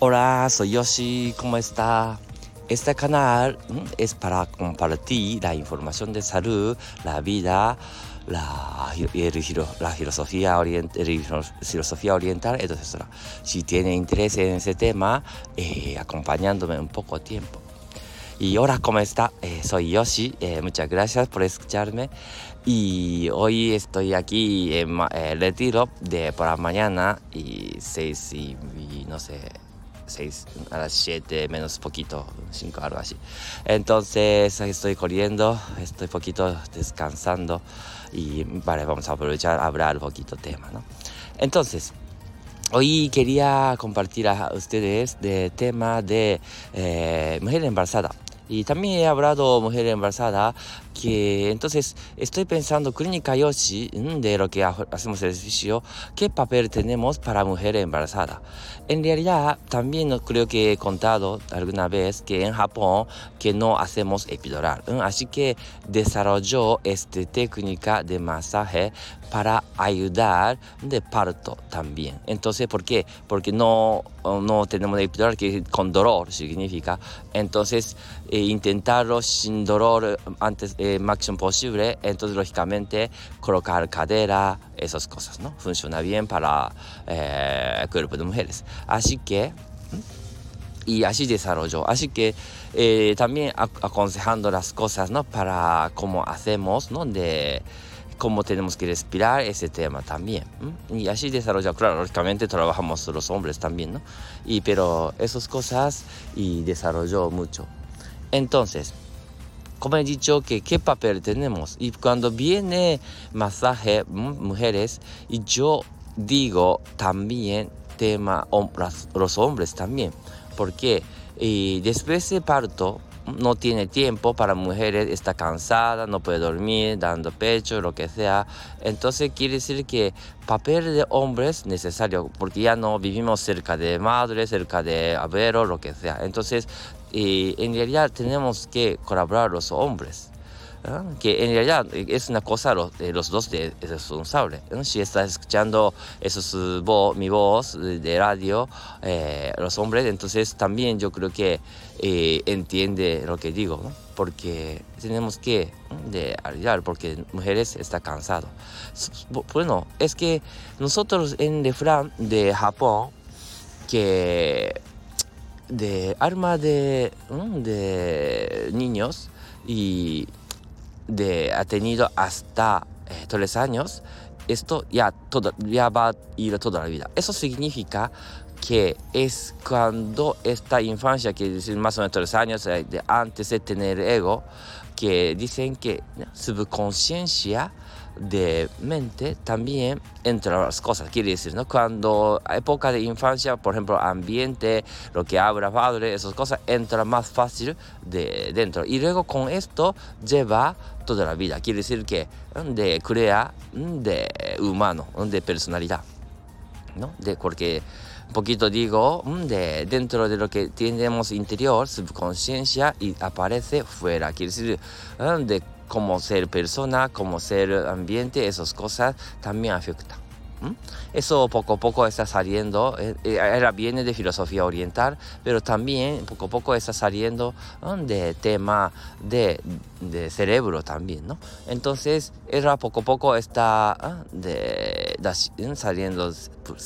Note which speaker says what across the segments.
Speaker 1: Hola, soy Yoshi, ¿cómo está? Este canal es para compartir la información de salud, la vida, la, la filosofía, orient, filosofía oriental, etc. Si tiene interés en ese tema, eh, acompañándome un poco tiempo. Y hola, ¿cómo está? Eh, soy Yoshi, eh, muchas gracias por escucharme. Y hoy estoy aquí en retiro de por la mañana y seis y no sé, 6 a las 7 menos poquito, 5 algo así. Entonces estoy corriendo, estoy poquito descansando y vale, vamos a aprovechar a hablar un poquito tema, ¿no? Entonces, hoy quería compartir a ustedes de tema de eh, mujer embarazada. Y también he hablado mujer embarazada que entonces estoy pensando clínica Yoshi de lo que hacemos ejercicio, qué papel tenemos para mujer embarazada. En realidad también creo que he contado alguna vez que en Japón que no hacemos epidural, así que desarrolló esta técnica de masaje para ayudar de parto también. Entonces, ¿por qué? Porque no, no tenemos epidural que con dolor significa. Entonces, eh, intentarlo sin dolor antes eh, máximo posible. Entonces, lógicamente, colocar cadera, esas cosas, ¿no? Funciona bien para eh, el cuerpo de mujeres. Así que, y así desarrolló. Así que eh, también aconsejando las cosas, ¿no? Para cómo hacemos, ¿no? De cómo tenemos que respirar ese tema también. Y así desarrolla, claro, lógicamente trabajamos los hombres también, ¿no? Y pero esas cosas y desarrolló mucho. Entonces, como he dicho, que qué papel tenemos. Y cuando viene masaje, mujeres, y yo digo también tema los hombres también. Porque y después de parto, no tiene tiempo para mujeres, está cansada, no puede dormir, dando pecho, lo que sea. Entonces quiere decir que papel de hombres necesario, porque ya no vivimos cerca de madre, cerca de abuelo, lo que sea. Entonces, en realidad tenemos que colaborar los hombres. Que en realidad es una cosa de los dos de, responsable. Si estás escuchando eso mi voz de, radio, eh, los hombres, entonces también yo creo que eh, entiende lo que digo, porque tenemos que ayudar, porque mujeres está cansado. Bueno, es que nosotros en refrán de Japón, que de arma de, de niños y de, ha tenido hasta eh, tres años, esto ya, todo, ya va a ir toda la vida. Eso significa que es cuando esta infancia, que decir más o menos tres años, eh, de antes de tener ego, que dicen que subconsciencia de mente también entre las cosas. Quiere decir, ¿no? Cuando época de infancia, por ejemplo, ambiente, lo que habla padre, esas cosas, entra más fácil de dentro. Y luego con esto lleva toda la vida. Quiere decir que de crea de humano, de personalidad. ¿no? De, porque un poquito digo, de dentro de lo que tenemos interior, subconsciencia, y aparece fuera. Quiere decir, de como ser persona, como ser ambiente, esas cosas también afectan. Eso poco a poco está saliendo, eh, eh, era viene de filosofía oriental, pero también poco a poco está saliendo de tema de, de, cerebro también, ¿no? Entonces, era poco a poco está ah, de, saliendo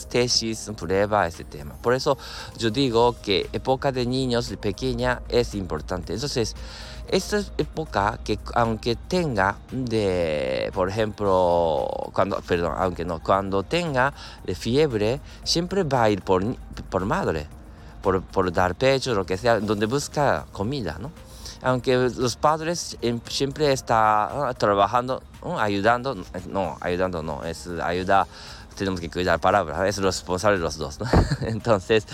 Speaker 1: tesis, prueba, ese tema. Por eso yo digo que época de niños de pequeña es importante. Entonces, esta época que aunque tenga de, por ejemplo, cuando, perdón, aunque no, cuando tenga de fiebre, siempre va a ir por, por madre, por, por dar pecho, lo que sea, donde busca comida, ¿no? Aunque los padres em, siempre están ah, trabajando, ayudando, no, ayudando no, es ayuda tenemos que cuidar palabras, es responsable los dos, ¿no? Entonces,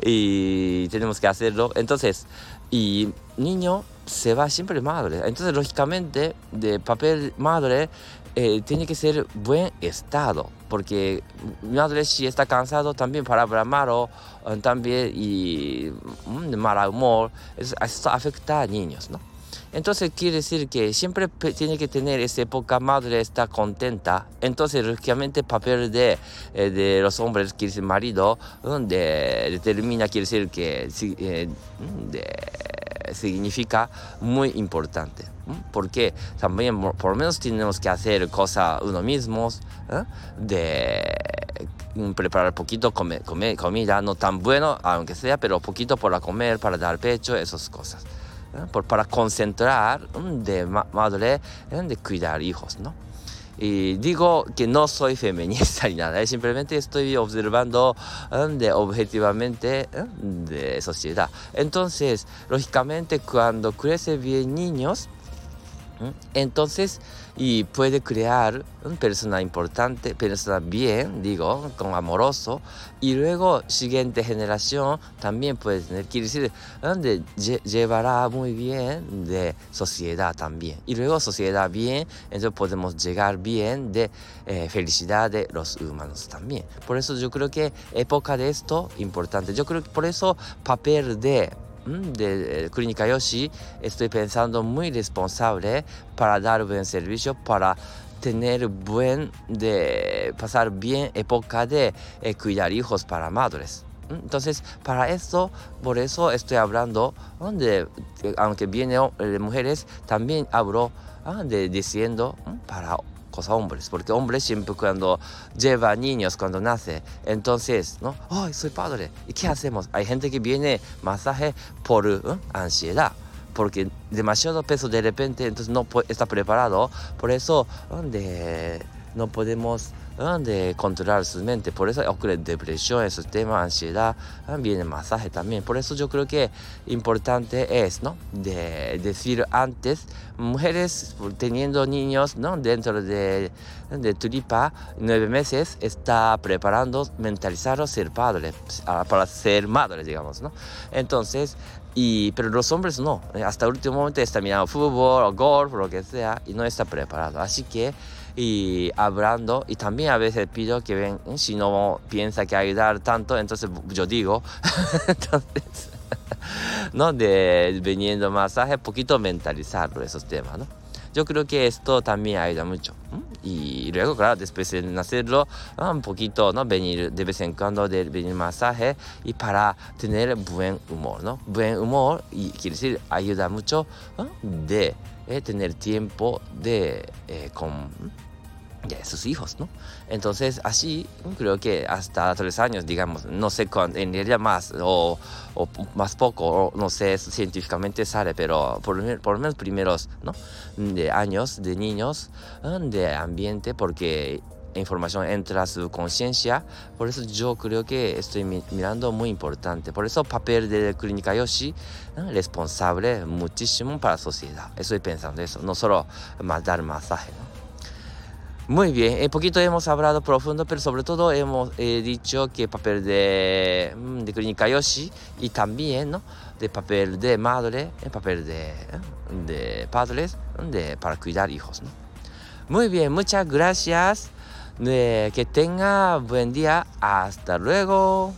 Speaker 1: y tenemos que hacerlo. Entonces, y niño se va siempre madre. Entonces, lógicamente, de papel madre eh, tiene que ser buen estado, porque madre si está cansado también palabra malo, también y mm, de mal humor, esto afecta a niños, ¿no? Entonces quiere decir que siempre tiene que tener esa época madre está contenta. Entonces lógicamente papel de, eh, de los hombres, quiere decir marido, donde determina, quiere decir que eh, significa muy importante. Porque también por lo menos tenemos que hacer cosas uno mismos, ¿eh? de preparar poquito come, comida, no tan bueno, aunque sea, pero poquito para comer, para dar pecho, esas cosas. Por, para concentrar de madre de cuidar hijos, ¿no? Y digo que no soy feminista ni nada, simplemente estoy observando de objetivamente de sociedad. Entonces, lógicamente, cuando crecen bien niños, entonces, y puede crear una persona importante, persona bien, digo, con amoroso, y luego siguiente generación también puede tener, quiere decir, donde llevará muy bien de sociedad también. Y luego sociedad bien, entonces podemos llegar bien de eh, felicidad de los humanos también. Por eso yo creo que época de esto importante. Yo creo que por eso papel de de Clínica Yoshi estoy pensando muy responsable para dar buen servicio, para tener buen, de pasar bien época de eh, cuidar hijos para madres. Entonces, para eso, por eso estoy hablando, de, aunque viene de mujeres, también hablo ah, diciendo para a hombres, porque hombres siempre cuando lleva niños, cuando nace, entonces, ¿no? ¡Ay, soy padre! ¿Y qué hacemos? Hay gente que viene masaje por ¿eh? ansiedad porque demasiado peso de repente entonces no está preparado por eso de, no podemos de controlar su mente. Por eso ocurre depresión, esos temas, ansiedad, viene masaje también. Por eso yo creo que importante es, ¿no? De decir antes, mujeres teniendo niños, ¿no? Dentro de, de tulipa, nueve meses, está preparando, mentalizar ser padre, para ser madre, digamos, ¿no? Entonces, y, pero los hombres no, hasta el último momento está mirando fútbol o golf lo que sea y no está preparado. Así que y hablando y también a veces pido que ven si no piensa que ayudar tanto entonces yo digo entonces no de viniendo masaje poquito mentalizarlo esos temas no yo creo que esto también ayuda mucho y luego claro después de hacerlo un poquito no venir de vez en cuando de venir masaje y para tener buen humor no buen humor y quiere decir ayuda mucho de eh, tener tiempo de eh, con de sus hijos, ¿no? Entonces, así creo que hasta tres años, digamos, no sé en realidad más o, o, más poco, o no sé, científicamente sale, pero por, por lo menos primeros, ¿no? De años, de niños, de ambiente, porque información entra a su conciencia. Por eso yo creo que estoy mirando muy importante. Por eso papel de Clínica Yoshi, responsable muchísimo para la sociedad. Estoy pensando eso, no solo más dar masaje, ¿no? Muy bien, un poquito hemos hablado profundo, pero sobre todo hemos eh, dicho que papel de, mm, de clínica Yoshi y también ¿no? de papel de madre, el papel de, de padres de, para cuidar hijos. ¿no? Muy bien, muchas gracias. que tenga buen día. Hasta luego.